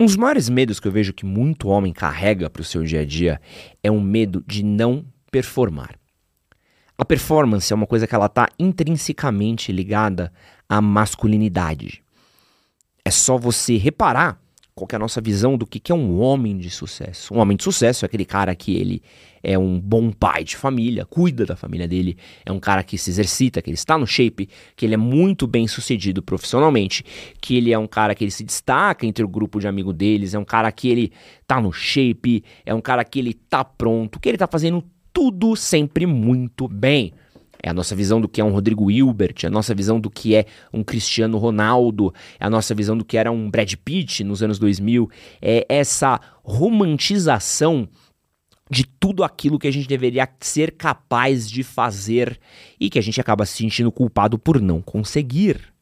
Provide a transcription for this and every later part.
Um dos maiores medos que eu vejo que muito homem carrega para o seu dia a dia é um medo de não performar. A performance é uma coisa que ela está intrinsecamente ligada à masculinidade. É só você reparar qual é a nossa visão do que é um homem de sucesso. Um homem de sucesso é aquele cara que ele é um bom pai de família, cuida da família dele, é um cara que se exercita, que ele está no shape, que ele é muito bem sucedido profissionalmente, que ele é um cara que ele se destaca entre o grupo de amigo deles, é um cara que ele tá no shape, é um cara que ele tá pronto, que ele tá fazendo tudo sempre muito bem. É a nossa visão do que é um Rodrigo Hilbert, é a nossa visão do que é um Cristiano Ronaldo, é a nossa visão do que era um Brad Pitt nos anos 2000. É essa romantização de tudo aquilo que a gente deveria ser capaz de fazer e que a gente acaba se sentindo culpado por não conseguir.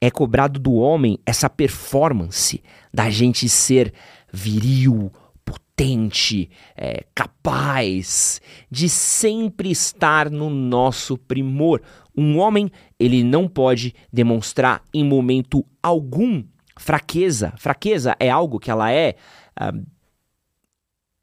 É cobrado do homem essa performance da gente ser viril, potente, é, capaz de sempre estar no nosso primor. Um homem, ele não pode demonstrar em momento algum fraqueza. Fraqueza é algo que ela é uh,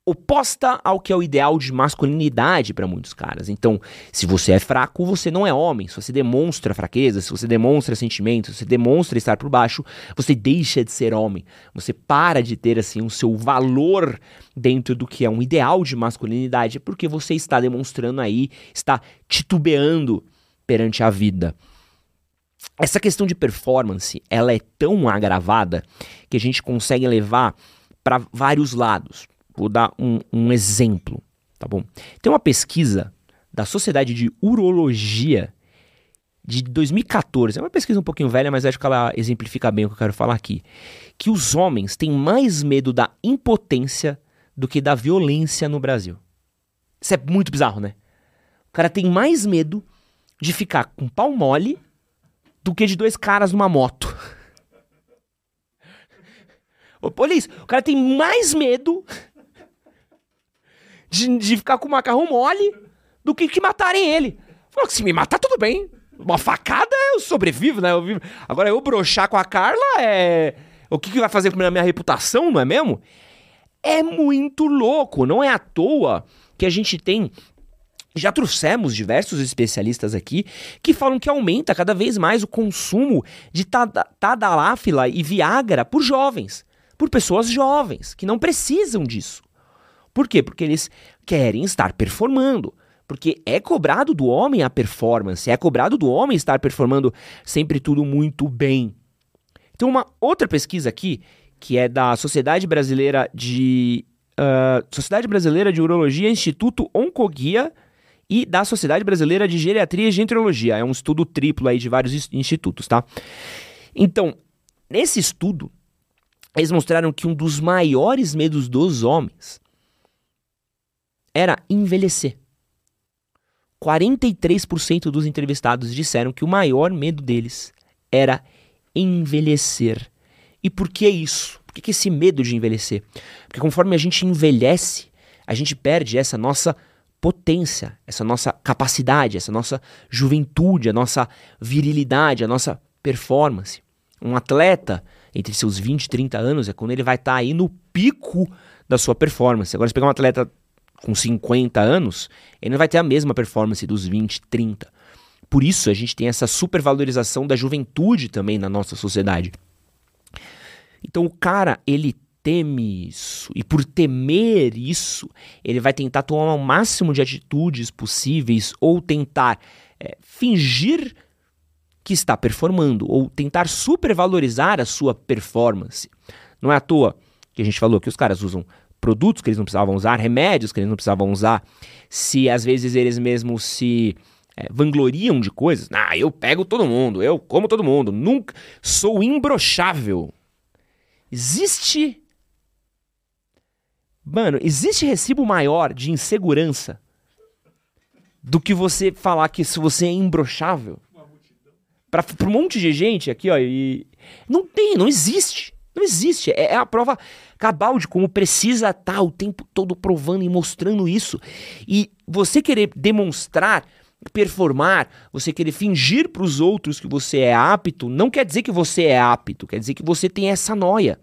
oposta ao que é o ideal de masculinidade para muitos caras. Então, se você é fraco, você não é homem. Se você demonstra fraqueza, se você demonstra sentimentos, se você demonstra estar por baixo, você deixa de ser homem. Você para de ter assim o seu valor dentro do que é um ideal de masculinidade, porque você está demonstrando aí, está titubeando perante a vida. Essa questão de performance, ela é tão agravada que a gente consegue levar para vários lados. Vou dar um, um exemplo, tá bom? Tem uma pesquisa da Sociedade de Urologia de 2014. É uma pesquisa um pouquinho velha, mas acho que ela exemplifica bem o que eu quero falar aqui. Que os homens têm mais medo da impotência do que da violência no Brasil. Isso é muito bizarro, né? O cara tem mais medo de ficar com pau mole do que de dois caras numa moto. Olha isso, o cara tem mais medo de, de ficar com o macarrão mole do que que matarem ele. Falou se me matar, tudo bem. Uma facada eu sobrevivo, né? Eu vivo. Agora eu brochar com a Carla é. O que, que vai fazer com a minha reputação, não é mesmo? É muito louco. Não é à toa que a gente tem já trouxemos diversos especialistas aqui que falam que aumenta cada vez mais o consumo de tadalafila e Viagra por jovens, por pessoas jovens que não precisam disso. Por quê? Porque eles querem estar performando. Porque é cobrado do homem a performance, é cobrado do homem estar performando sempre tudo muito bem. Então, uma outra pesquisa aqui, que é da Sociedade Brasileira de. Uh, Sociedade Brasileira de Urologia, Instituto Oncoguia e da Sociedade Brasileira de Geriatria e Gentrologia. É um estudo triplo aí de vários institutos, tá? Então, nesse estudo, eles mostraram que um dos maiores medos dos homens era envelhecer. 43% dos entrevistados disseram que o maior medo deles era envelhecer. E por que isso? Por que esse medo de envelhecer? Porque conforme a gente envelhece, a gente perde essa nossa potência, essa nossa capacidade, essa nossa juventude, a nossa virilidade, a nossa performance. Um atleta entre seus 20 e 30 anos é quando ele vai estar tá aí no pico da sua performance. Agora, se pegar um atleta com 50 anos, ele não vai ter a mesma performance dos 20, 30. Por isso a gente tem essa supervalorização da juventude também na nossa sociedade. Então o cara, ele teme isso. E por temer isso, ele vai tentar tomar o máximo de atitudes possíveis ou tentar é, fingir que está performando ou tentar supervalorizar a sua performance. Não é à toa que a gente falou que os caras usam produtos que eles não precisavam usar, remédios que eles não precisavam usar, se às vezes eles mesmos se é, vangloriam de coisas. Ah, eu pego todo mundo, eu como todo mundo, nunca sou imbrochável. Existe. Mano, existe recibo maior de insegurança do que você falar que se você é imbrochável? Para um monte de gente aqui, ó, e não tem, não existe. Não existe. É, é a prova cabal de como precisa estar tá o tempo todo provando e mostrando isso. E você querer demonstrar, performar, você querer fingir para os outros que você é apto, não quer dizer que você é apto, quer dizer que você tem essa noia.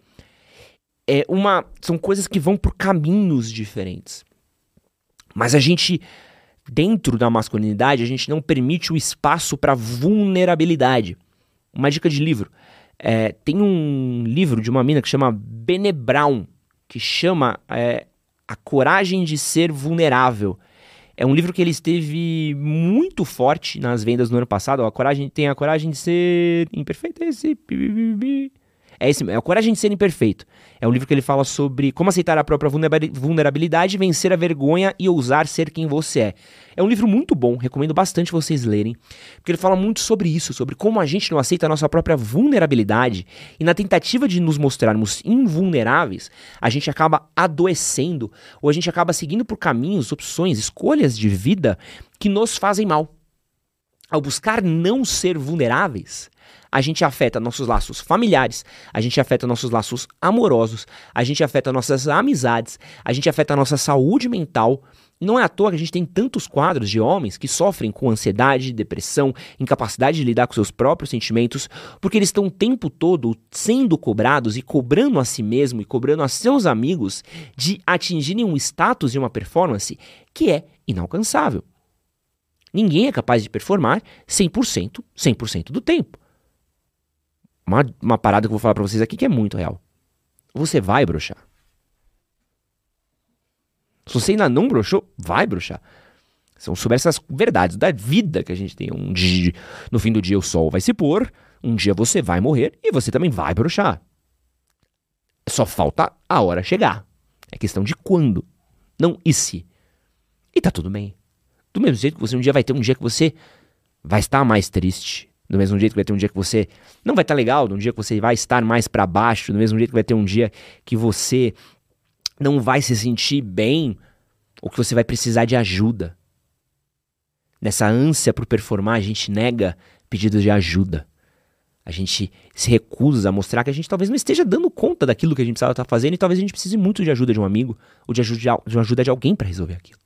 é uma são coisas que vão por caminhos diferentes. Mas a gente dentro da masculinidade, a gente não permite o espaço para vulnerabilidade. Uma dica de livro. É, tem um livro de uma mina que chama Bene Brown, que chama é, A Coragem de Ser Vulnerável. É um livro que ele esteve muito forte nas vendas no ano passado. A coragem tem a coragem de ser imperfeito. Esse é esse, é a coragem de ser imperfeito. É um livro que ele fala sobre como aceitar a própria vulnerabilidade, vencer a vergonha e ousar ser quem você é. É um livro muito bom, recomendo bastante vocês lerem, porque ele fala muito sobre isso, sobre como a gente não aceita a nossa própria vulnerabilidade e na tentativa de nos mostrarmos invulneráveis, a gente acaba adoecendo ou a gente acaba seguindo por caminhos, opções, escolhas de vida que nos fazem mal. Ao buscar não ser vulneráveis, a gente afeta nossos laços familiares, a gente afeta nossos laços amorosos, a gente afeta nossas amizades, a gente afeta nossa saúde mental. Não é à toa que a gente tem tantos quadros de homens que sofrem com ansiedade, depressão, incapacidade de lidar com seus próprios sentimentos, porque eles estão o tempo todo sendo cobrados e cobrando a si mesmo e cobrando a seus amigos de atingirem um status e uma performance que é inalcançável. Ninguém é capaz de performar 100%, 100% do tempo uma, uma parada que eu vou falar pra vocês aqui que é muito real. Você vai broxar. Se você ainda não broxou, vai broxar. São sobre essas verdades da vida que a gente tem. Um dia, no fim do dia o sol vai se pôr, um dia você vai morrer e você também vai broxar. Só falta a hora chegar. É questão de quando, não e se. E tá tudo bem. Do mesmo jeito que você um dia vai ter um dia que você vai estar mais triste, do mesmo jeito que vai ter um dia que você não vai estar tá legal, um dia que você vai estar mais para baixo, do mesmo jeito que vai ter um dia que você não vai se sentir bem ou que você vai precisar de ajuda. Nessa ânsia por performar, a gente nega pedidos de ajuda. A gente se recusa a mostrar que a gente talvez não esteja dando conta daquilo que a gente precisava estar fazendo e talvez a gente precise muito de ajuda de um amigo ou de ajuda de, ajuda de alguém para resolver aquilo.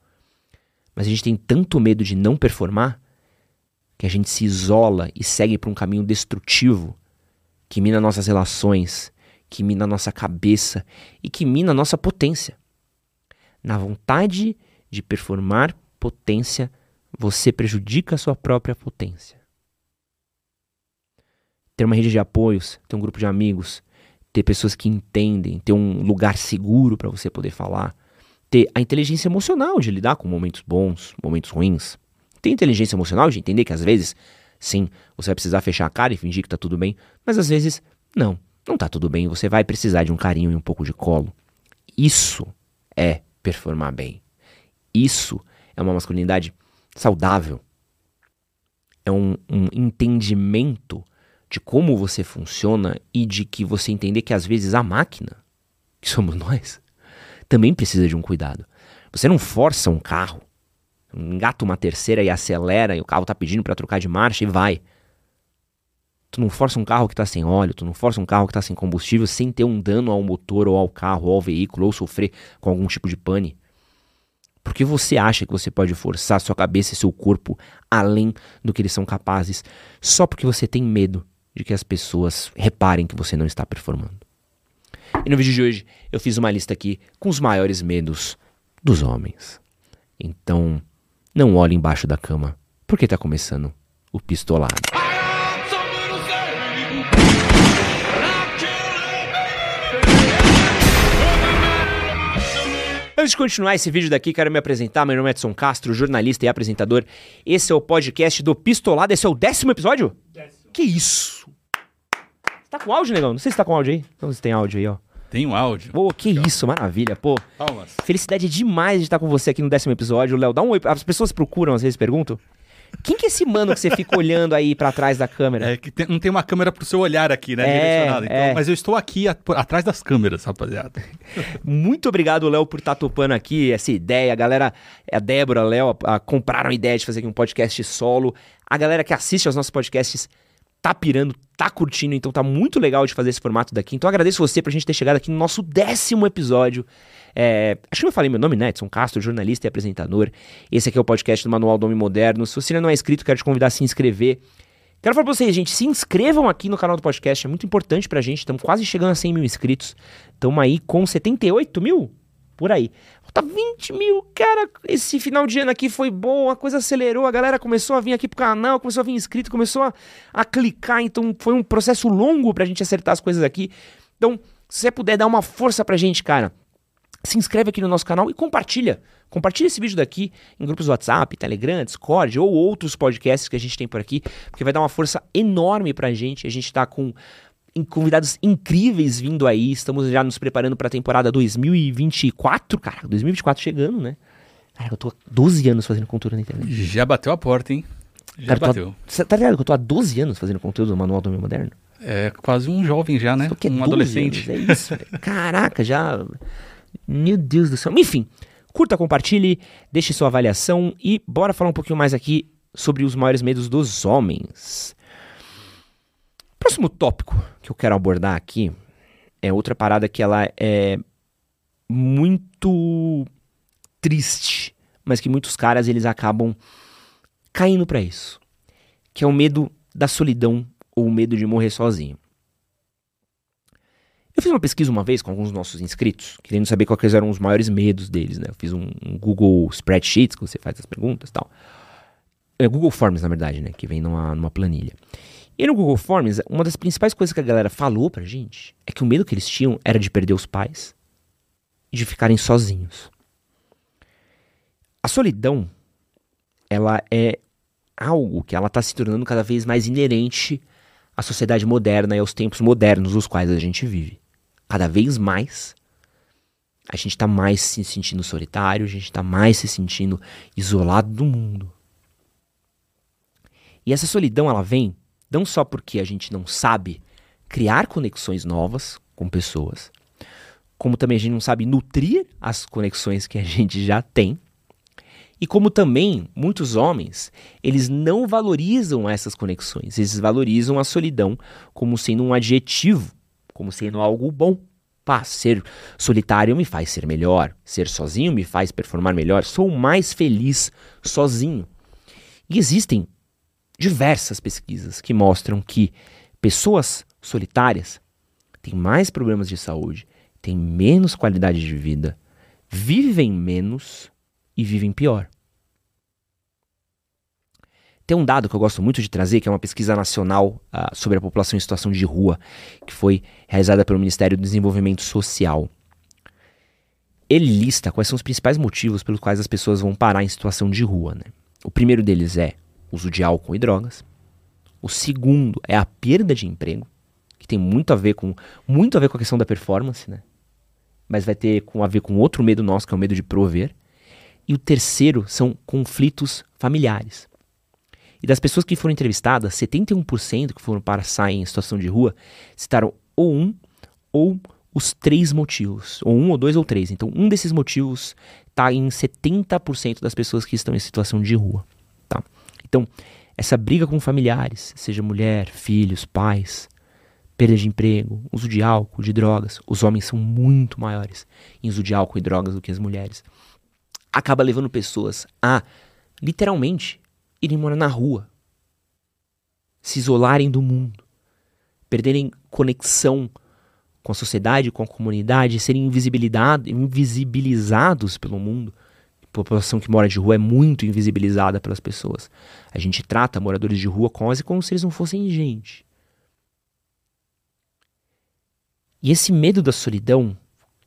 Mas a gente tem tanto medo de não performar que a gente se isola e segue para um caminho destrutivo que mina nossas relações, que mina nossa cabeça e que mina nossa potência. Na vontade de performar potência, você prejudica a sua própria potência. Ter uma rede de apoios, ter um grupo de amigos, ter pessoas que entendem, ter um lugar seguro para você poder falar, ter a inteligência emocional de lidar com momentos bons, momentos ruins, tem inteligência emocional de entender que às vezes, sim, você vai precisar fechar a cara e fingir que tá tudo bem, mas às vezes, não, não tá tudo bem, você vai precisar de um carinho e um pouco de colo. Isso é performar bem. Isso é uma masculinidade saudável. É um, um entendimento de como você funciona e de que você entender que às vezes a máquina, que somos nós, também precisa de um cuidado. Você não força um carro engata uma terceira e acelera e o carro tá pedindo para trocar de marcha e vai. Tu não força um carro que tá sem óleo, tu não força um carro que tá sem combustível sem ter um dano ao motor ou ao carro ou ao veículo ou sofrer com algum tipo de pane. Porque você acha que você pode forçar sua cabeça e seu corpo além do que eles são capazes só porque você tem medo de que as pessoas reparem que você não está performando. E no vídeo de hoje eu fiz uma lista aqui com os maiores medos dos homens. Então, não olhe embaixo da cama, porque está começando o pistolado. Antes de continuar esse vídeo daqui, quero me apresentar. Meu nome é Edson Castro, jornalista e apresentador. Esse é o podcast do Pistolado. Esse é o décimo episódio? Décimo. Que isso? Tá com áudio, negão? Não sei se tá com áudio aí. Então se tem áudio aí, ó. Tem um áudio. Pô, que Legal. isso, maravilha, pô. Palmas. Felicidade demais de estar com você aqui no décimo episódio. Léo, dá um oi. As pessoas procuram, às vezes perguntam. Quem que é esse mano que você fica olhando aí para trás da câmera? É que tem, não tem uma câmera pro seu olhar aqui, né? É, direcionado. Então, é. Mas eu estou aqui a, atrás das câmeras, rapaziada. Muito obrigado, Léo, por estar tá topando aqui essa ideia. A galera, a Débora, Léo, compraram a ideia de fazer aqui um podcast solo. A galera que assiste aos nossos podcasts tá pirando, tá curtindo, então tá muito legal de fazer esse formato daqui. Então agradeço você pra gente ter chegado aqui no nosso décimo episódio. É, acho que eu falei meu nome, né? Edson Castro, jornalista e apresentador. Esse aqui é o podcast do Manual do Homem Moderno. Se você ainda não é inscrito, quero te convidar a se inscrever Quero falar pra vocês, gente, se inscrevam aqui no canal do podcast, é muito importante pra gente. Estamos quase chegando a 100 mil inscritos. Estamos aí com 78 mil? Por aí. Tá 20 mil, cara. Esse final de ano aqui foi bom, a coisa acelerou, a galera começou a vir aqui pro canal, começou a vir inscrito, começou a, a clicar. Então foi um processo longo pra gente acertar as coisas aqui. Então, se você puder dar uma força pra gente, cara, se inscreve aqui no nosso canal e compartilha. Compartilha esse vídeo daqui em grupos WhatsApp, Telegram, Discord ou outros podcasts que a gente tem por aqui, porque vai dar uma força enorme pra gente. A gente tá com convidados incríveis vindo aí. Estamos já nos preparando para a temporada 2024, cara. 2024 chegando, né? Cara, eu tô há 12 anos fazendo conteúdo na internet. Já bateu a porta, hein? Já cara, bateu. Você tá ligado que eu tô há 12 anos fazendo conteúdo do Manual do Homem Moderno? É quase um jovem já, né? É um adolescente. Anos, é isso. Caraca, já. Meu Deus do céu. Enfim, curta, compartilhe, deixe sua avaliação e bora falar um pouquinho mais aqui sobre os maiores medos dos homens. Próximo tópico que eu quero abordar aqui é outra parada que ela é muito triste, mas que muitos caras eles acabam caindo para isso, que é o medo da solidão ou o medo de morrer sozinho. Eu fiz uma pesquisa uma vez com alguns nossos inscritos, querendo saber quais eram os maiores medos deles, né? Eu fiz um, um Google Spreadsheets, que você faz as perguntas e tal. É Google Forms, na verdade, né? Que vem numa, numa planilha. E no Google Forms, uma das principais coisas que a galera falou pra gente é que o medo que eles tinham era de perder os pais e de ficarem sozinhos. A solidão, ela é algo que ela está se tornando cada vez mais inerente à sociedade moderna e aos tempos modernos nos quais a gente vive. Cada vez mais a gente está mais se sentindo solitário, a gente está mais se sentindo isolado do mundo. E essa solidão ela vem não só porque a gente não sabe criar conexões novas com pessoas, como também a gente não sabe nutrir as conexões que a gente já tem. E como também muitos homens, eles não valorizam essas conexões, eles valorizam a solidão como sendo um adjetivo, como sendo algo bom. Pá, ser solitário me faz ser melhor, ser sozinho me faz performar melhor, sou mais feliz sozinho. E existem diversas pesquisas que mostram que pessoas solitárias têm mais problemas de saúde, têm menos qualidade de vida, vivem menos e vivem pior. Tem um dado que eu gosto muito de trazer, que é uma pesquisa nacional uh, sobre a população em situação de rua, que foi realizada pelo Ministério do Desenvolvimento Social. Ele lista quais são os principais motivos pelos quais as pessoas vão parar em situação de rua. Né? O primeiro deles é uso de álcool e drogas. O segundo é a perda de emprego, que tem muito a ver com muito a ver com a questão da performance, né? Mas vai ter com a ver com outro medo nosso, que é o medo de prover. E o terceiro são conflitos familiares. E das pessoas que foram entrevistadas, 71% que foram para sair em situação de rua citaram ou um ou os três motivos, ou um ou dois ou três. Então, um desses motivos está em 70% das pessoas que estão em situação de rua. Então, essa briga com familiares, seja mulher, filhos, pais, perda de emprego, uso de álcool, de drogas, os homens são muito maiores em uso de álcool e drogas do que as mulheres. Acaba levando pessoas a, literalmente, irem morar na rua, se isolarem do mundo, perderem conexão com a sociedade, com a comunidade, serem invisibilizados pelo mundo população que mora de rua é muito invisibilizada pelas pessoas. A gente trata moradores de rua quase como se eles não fossem gente. E esse medo da solidão,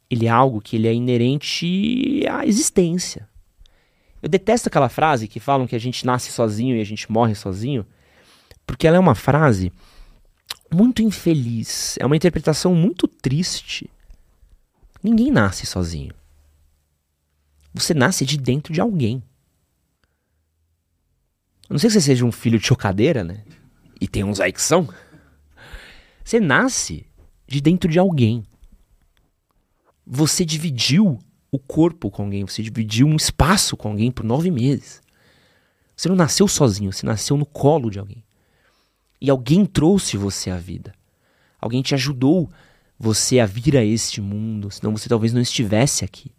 ele é algo que ele é inerente à existência. Eu detesto aquela frase que falam que a gente nasce sozinho e a gente morre sozinho, porque ela é uma frase muito infeliz, é uma interpretação muito triste. Ninguém nasce sozinho. Você nasce de dentro de alguém. Eu não sei se você seja um filho de chocadeira, né? E tem uns aí que são. Você nasce de dentro de alguém. Você dividiu o corpo com alguém, você dividiu um espaço com alguém por nove meses. Você não nasceu sozinho, você nasceu no colo de alguém. E alguém trouxe você à vida. Alguém te ajudou você a vir a este mundo, senão você talvez não estivesse aqui.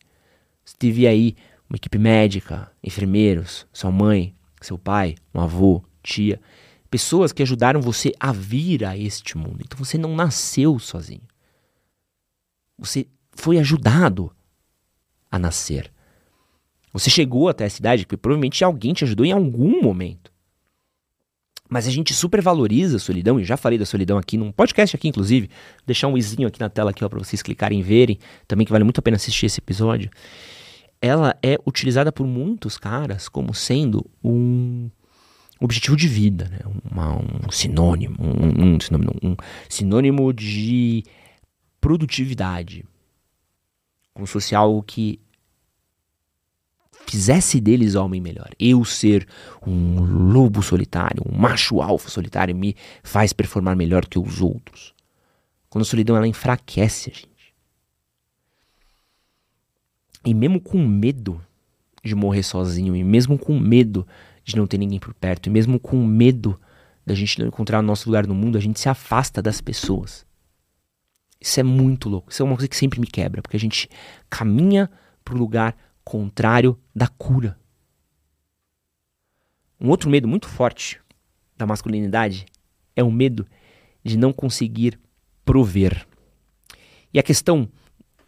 Você teve aí uma equipe médica, enfermeiros, sua mãe, seu pai, um avô, tia, pessoas que ajudaram você a vir a este mundo. Então você não nasceu sozinho. Você foi ajudado a nascer. Você chegou até essa idade porque provavelmente alguém te ajudou em algum momento. Mas a gente supervaloriza a solidão, e já falei da solidão aqui num podcast aqui, inclusive. Vou deixar um izinho aqui na tela aqui, ó, pra vocês clicarem e verem. Também que vale muito a pena assistir esse episódio. Ela é utilizada por muitos caras como sendo um objetivo de vida, né? Uma, um sinônimo, um, um, sinônimo, um sinônimo de produtividade. Como se fosse algo que fizesse deles homem melhor. Eu ser um lobo solitário, um macho alfa solitário, me faz performar melhor que os outros. Quando a solidão ela enfraquece a gente. E mesmo com medo de morrer sozinho, e mesmo com medo de não ter ninguém por perto, e mesmo com medo da gente não encontrar o nosso lugar no mundo, a gente se afasta das pessoas. Isso é muito louco. Isso é uma coisa que sempre me quebra, porque a gente caminha para o lugar contrário da cura. Um outro medo muito forte da masculinidade é o medo de não conseguir prover. E a questão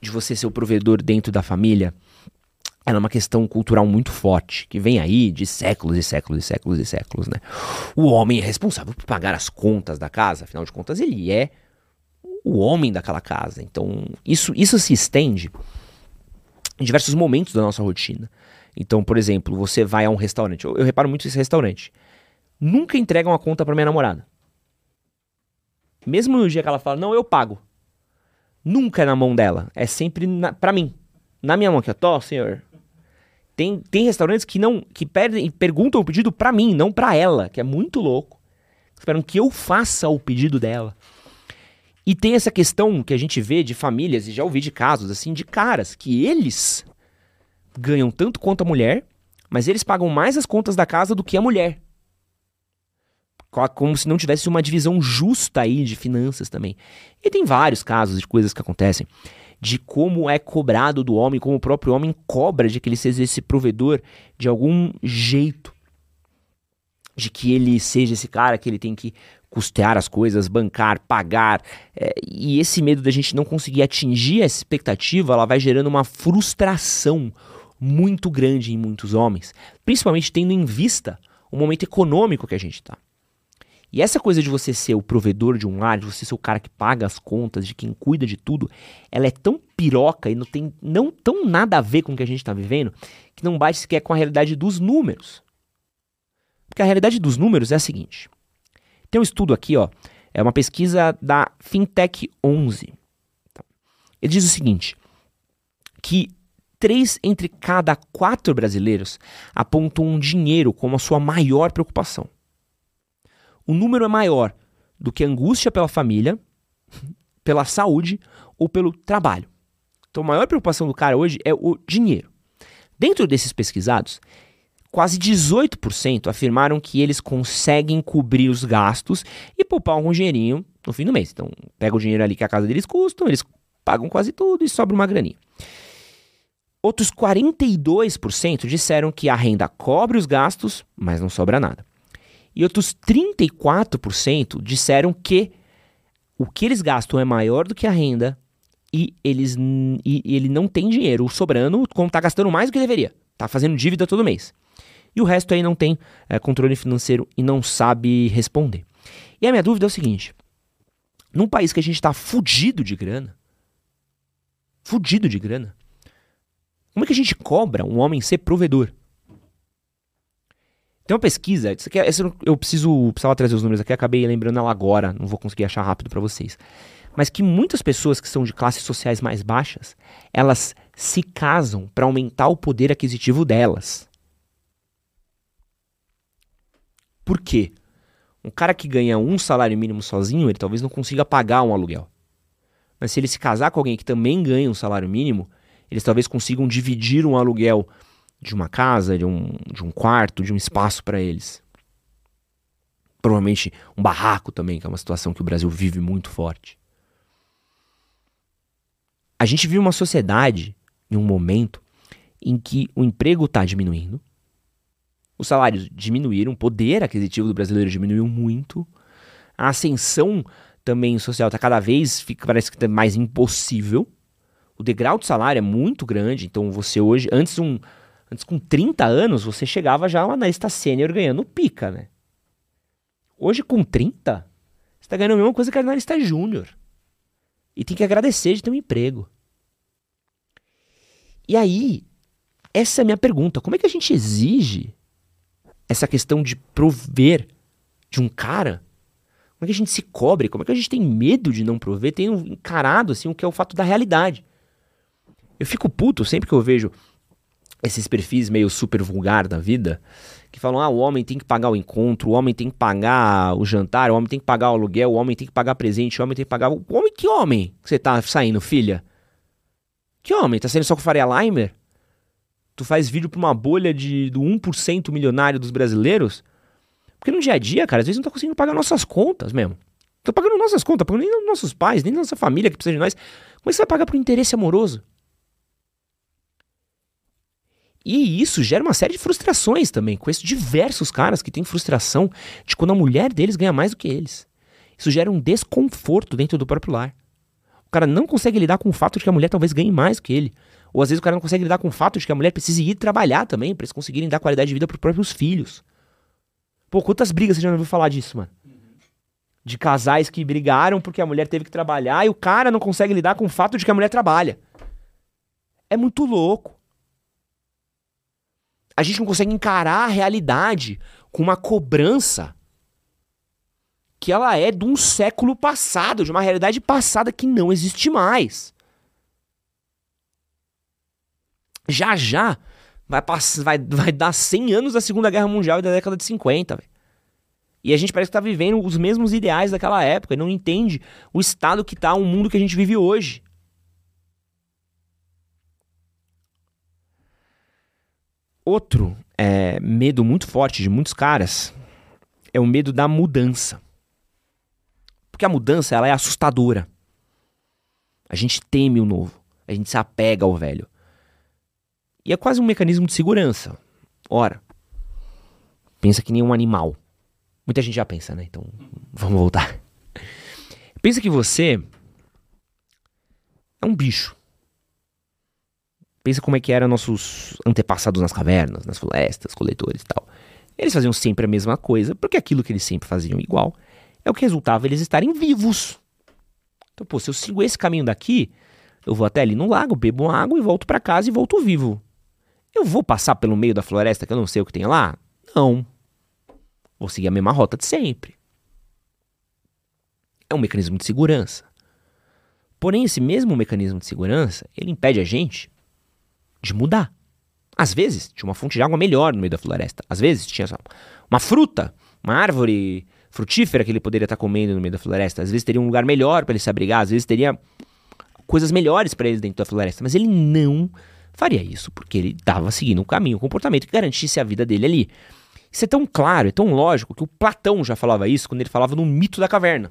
de você ser o provedor dentro da família, ela é uma questão cultural muito forte, que vem aí de séculos e séculos e séculos e séculos, né? O homem é responsável por pagar as contas da casa, afinal de contas ele é o homem daquela casa. Então, isso, isso se estende em diversos momentos da nossa rotina. Então, por exemplo, você vai a um restaurante. Eu, eu reparo muito esse restaurante. Nunca entregam a conta para minha namorada. Mesmo no dia que ela fala, não, eu pago. Nunca é na mão dela. É sempre na, pra mim. Na minha mão aqui, ó. Tô, senhor. Tem, tem restaurantes que não que perdem, perguntam o pedido para mim, não para ela, que é muito louco. Esperam que eu faça o pedido dela. E tem essa questão que a gente vê de famílias, e já ouvi de casos assim, de caras que eles ganham tanto quanto a mulher, mas eles pagam mais as contas da casa do que a mulher. Como se não tivesse uma divisão justa aí de finanças também. E tem vários casos de coisas que acontecem. De como é cobrado do homem, como o próprio homem cobra de que ele seja esse provedor de algum jeito. De que ele seja esse cara que ele tem que custear as coisas, bancar, pagar. É, e esse medo da gente não conseguir atingir essa expectativa, ela vai gerando uma frustração muito grande em muitos homens, principalmente tendo em vista o momento econômico que a gente está. E essa coisa de você ser o provedor de um lar, de você ser o cara que paga as contas, de quem cuida de tudo, ela é tão piroca e não tem não tão nada a ver com o que a gente está vivendo, que não bate sequer com a realidade dos números. Porque a realidade dos números é a seguinte: tem um estudo aqui, ó, é uma pesquisa da Fintech 11. Tá? Ele diz o seguinte, que três entre cada quatro brasileiros apontam dinheiro como a sua maior preocupação. O número é maior do que a angústia pela família, pela saúde ou pelo trabalho. Então, a maior preocupação do cara hoje é o dinheiro. Dentro desses pesquisados, quase 18% afirmaram que eles conseguem cobrir os gastos e poupar algum dinheirinho no fim do mês. Então, pega o dinheiro ali que a casa deles custa, eles pagam quase tudo e sobra uma graninha. Outros 42% disseram que a renda cobre os gastos, mas não sobra nada. E outros 34% disseram que o que eles gastam é maior do que a renda e, eles, e, e ele não tem dinheiro sobrando, como está gastando mais do que deveria. Está fazendo dívida todo mês. E o resto aí não tem é, controle financeiro e não sabe responder. E a minha dúvida é o seguinte: num país que a gente está fudido de grana, fudido de grana, como é que a gente cobra um homem ser provedor? Tem uma pesquisa, isso aqui, é, eu preciso precisava trazer os números aqui, acabei lembrando ela agora, não vou conseguir achar rápido para vocês. Mas que muitas pessoas que são de classes sociais mais baixas, elas se casam para aumentar o poder aquisitivo delas. Por quê? Um cara que ganha um salário mínimo sozinho, ele talvez não consiga pagar um aluguel. Mas se ele se casar com alguém que também ganha um salário mínimo, eles talvez consigam dividir um aluguel de uma casa, de um, de um quarto, de um espaço para eles. Provavelmente um barraco também, que é uma situação que o Brasil vive muito forte. A gente vive uma sociedade, em um momento, em que o emprego está diminuindo, Os salários diminuíram, o poder aquisitivo do brasileiro diminuiu muito. A ascensão também social está cada vez, fica, parece que tá mais impossível. O degrau de salário é muito grande, então você hoje, antes um, antes com 30 anos, você chegava já uma analista sênior ganhando pica, né? Hoje com 30, você está ganhando a mesma coisa que analista júnior. E tem que agradecer de ter um emprego. E aí, essa é a minha pergunta. Como é que a gente exige essa questão de prover de um cara? Como é que a gente se cobre? Como é que a gente tem medo de não prover? Tem encarado assim o que é o fato da realidade. Eu fico puto sempre que eu vejo esses perfis meio super vulgar da vida, que falam: ah, o homem tem que pagar o encontro, o homem tem que pagar o jantar, o homem tem que pagar o aluguel, o homem tem que pagar presente, o homem tem que pagar. O homem, que homem que você tá saindo, filha? Que homem? Tá saindo só com Faria Limer? Tu faz vídeo pra uma bolha de, do 1% milionário dos brasileiros? Porque no dia a dia, cara, às vezes não tá conseguindo pagar nossas contas mesmo. Tô pagando nossas contas, pagando nem nossos pais, nem nossa família que precisa de nós. Como é que você vai pagar por interesse amoroso? E isso gera uma série de frustrações também. Conheço diversos caras que têm frustração de quando a mulher deles ganha mais do que eles. Isso gera um desconforto dentro do próprio lar. O cara não consegue lidar com o fato de que a mulher talvez ganhe mais que ele. Ou às vezes o cara não consegue lidar com o fato de que a mulher precisa ir trabalhar também para eles conseguirem dar qualidade de vida para os próprios filhos. Pô, quantas brigas você já ouviu falar disso, mano? De casais que brigaram porque a mulher teve que trabalhar e o cara não consegue lidar com o fato de que a mulher trabalha. É muito louco. A gente não consegue encarar a realidade com uma cobrança que ela é de um século passado, de uma realidade passada que não existe mais. Já já vai, passar, vai, vai dar 100 anos da Segunda Guerra Mundial e da década de 50. Véio. E a gente parece que está vivendo os mesmos ideais daquela época e não entende o estado que está o mundo que a gente vive hoje. Outro é, medo muito forte de muitos caras é o medo da mudança. Porque a mudança ela é assustadora. A gente teme o novo. A gente se apega ao velho. E é quase um mecanismo de segurança. Ora, pensa que nem um animal. Muita gente já pensa, né? Então, vamos voltar. Pensa que você é um bicho. Pensa como é que eram nossos antepassados nas cavernas, nas florestas, coletores e tal. Eles faziam sempre a mesma coisa, porque aquilo que eles sempre faziam igual é o que resultava eles estarem vivos. Então, pô, se eu sigo esse caminho daqui, eu vou até ali no lago, bebo água e volto para casa e volto vivo. Eu vou passar pelo meio da floresta que eu não sei o que tem lá? Não. Vou seguir a mesma rota de sempre. É um mecanismo de segurança. Porém, esse mesmo mecanismo de segurança, ele impede a gente de mudar. Às vezes, tinha uma fonte de água melhor no meio da floresta. Às vezes, tinha uma fruta, uma árvore frutífera que ele poderia estar comendo no meio da floresta. Às vezes, teria um lugar melhor para ele se abrigar. Às vezes, teria coisas melhores para ele dentro da floresta. Mas ele não faria isso, porque ele estava seguindo um caminho, um comportamento que garantisse a vida dele ali. Isso é tão claro, é tão lógico que o Platão já falava isso quando ele falava no mito da caverna.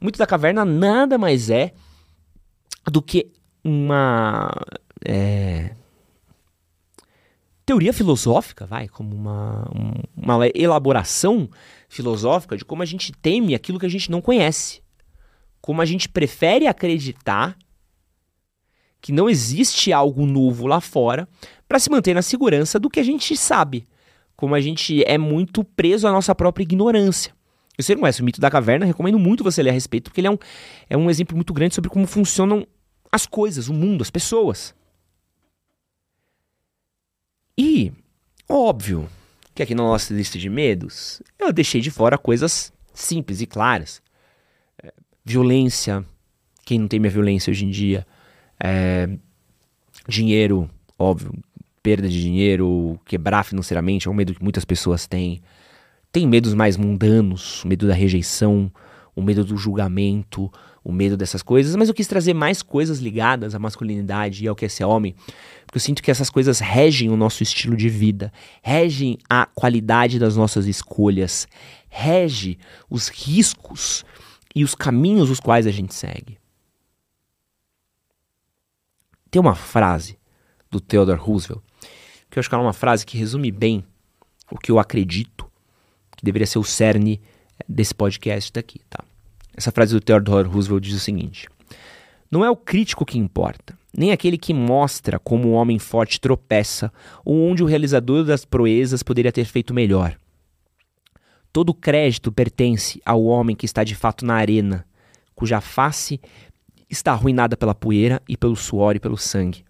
O mito da caverna nada mais é do que uma é, teoria filosófica, vai, como uma, uma elaboração filosófica de como a gente teme aquilo que a gente não conhece. Como a gente prefere acreditar que não existe algo novo lá fora para se manter na segurança do que a gente sabe. Como a gente é muito preso à nossa própria ignorância. Eu sei não conhece o mito da caverna, recomendo muito você ler a respeito, porque ele é um, é um exemplo muito grande sobre como funcionam as coisas, o mundo, as pessoas. E, óbvio, que aqui na nossa lista de medos, eu deixei de fora coisas simples e claras. É, violência, quem não teme a violência hoje em dia, é, dinheiro, óbvio, perda de dinheiro, quebrar financeiramente, é um medo que muitas pessoas têm. Tem medos mais mundanos, medo da rejeição, o medo do julgamento, o medo dessas coisas, mas eu quis trazer mais coisas ligadas à masculinidade e ao que é ser homem, porque eu sinto que essas coisas regem o nosso estilo de vida, regem a qualidade das nossas escolhas, rege os riscos e os caminhos os quais a gente segue. Tem uma frase do Theodore Roosevelt, que eu acho que é uma frase que resume bem o que eu acredito que deveria ser o cerne desse podcast daqui, tá? Essa frase do Theodore Roosevelt diz o seguinte: Não é o crítico que importa, nem aquele que mostra como o homem forte tropeça ou onde o realizador das proezas poderia ter feito melhor. Todo crédito pertence ao homem que está de fato na arena, cuja face está arruinada pela poeira e pelo suor e pelo sangue.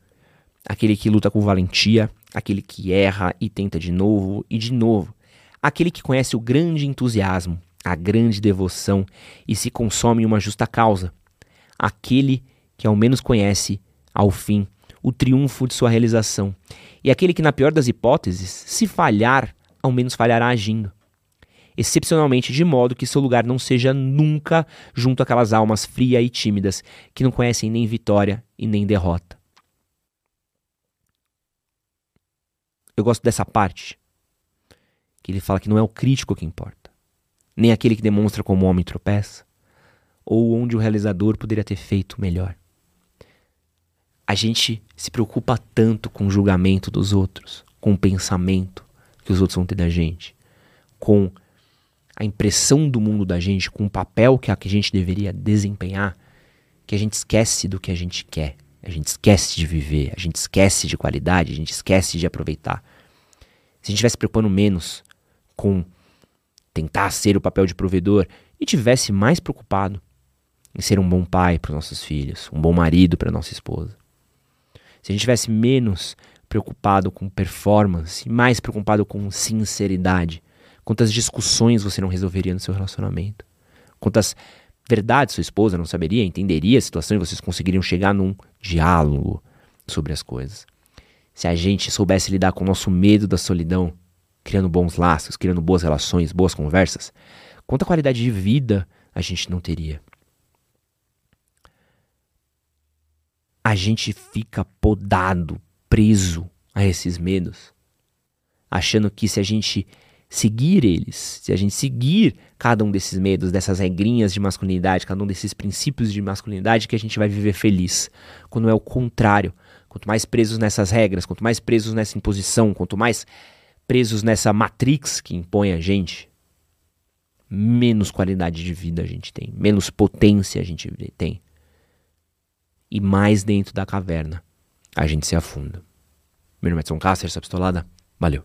Aquele que luta com valentia, aquele que erra e tenta de novo e de novo, aquele que conhece o grande entusiasmo, a grande devoção e se consome em uma justa causa, aquele que ao menos conhece, ao fim, o triunfo de sua realização, e aquele que, na pior das hipóteses, se falhar, ao menos falhará agindo. Excepcionalmente de modo que seu lugar não seja nunca junto àquelas almas frias e tímidas que não conhecem nem vitória e nem derrota. Eu gosto dessa parte, que ele fala que não é o crítico que importa, nem aquele que demonstra como o homem tropeça, ou onde o realizador poderia ter feito melhor. A gente se preocupa tanto com o julgamento dos outros, com o pensamento que os outros vão ter da gente, com a impressão do mundo da gente, com o papel que a gente deveria desempenhar, que a gente esquece do que a gente quer. A gente esquece de viver, a gente esquece de qualidade, a gente esquece de aproveitar. Se a gente estivesse preocupando menos com tentar ser o papel de provedor e tivesse mais preocupado em ser um bom pai para os nossos filhos, um bom marido para nossa esposa. Se a gente tivesse menos preocupado com performance, mais preocupado com sinceridade, Quantas discussões você não resolveria no seu relacionamento? Quantas verdades sua esposa não saberia, entenderia a situação e vocês conseguiriam chegar num diálogo sobre as coisas? Se a gente soubesse lidar com o nosso medo da solidão, criando bons laços, criando boas relações, boas conversas, quanta qualidade de vida a gente não teria? A gente fica podado, preso a esses medos, achando que se a gente seguir eles, se a gente seguir cada um desses medos, dessas regrinhas de masculinidade, cada um desses princípios de masculinidade, que a gente vai viver feliz. Quando é o contrário. Quanto mais presos nessas regras, quanto mais presos nessa imposição, quanto mais presos nessa matrix que impõe a gente, menos qualidade de vida a gente tem, menos potência a gente tem. E mais dentro da caverna a gente se afunda. Meu nome é Edson Cáceres, essa pistolada. Valeu.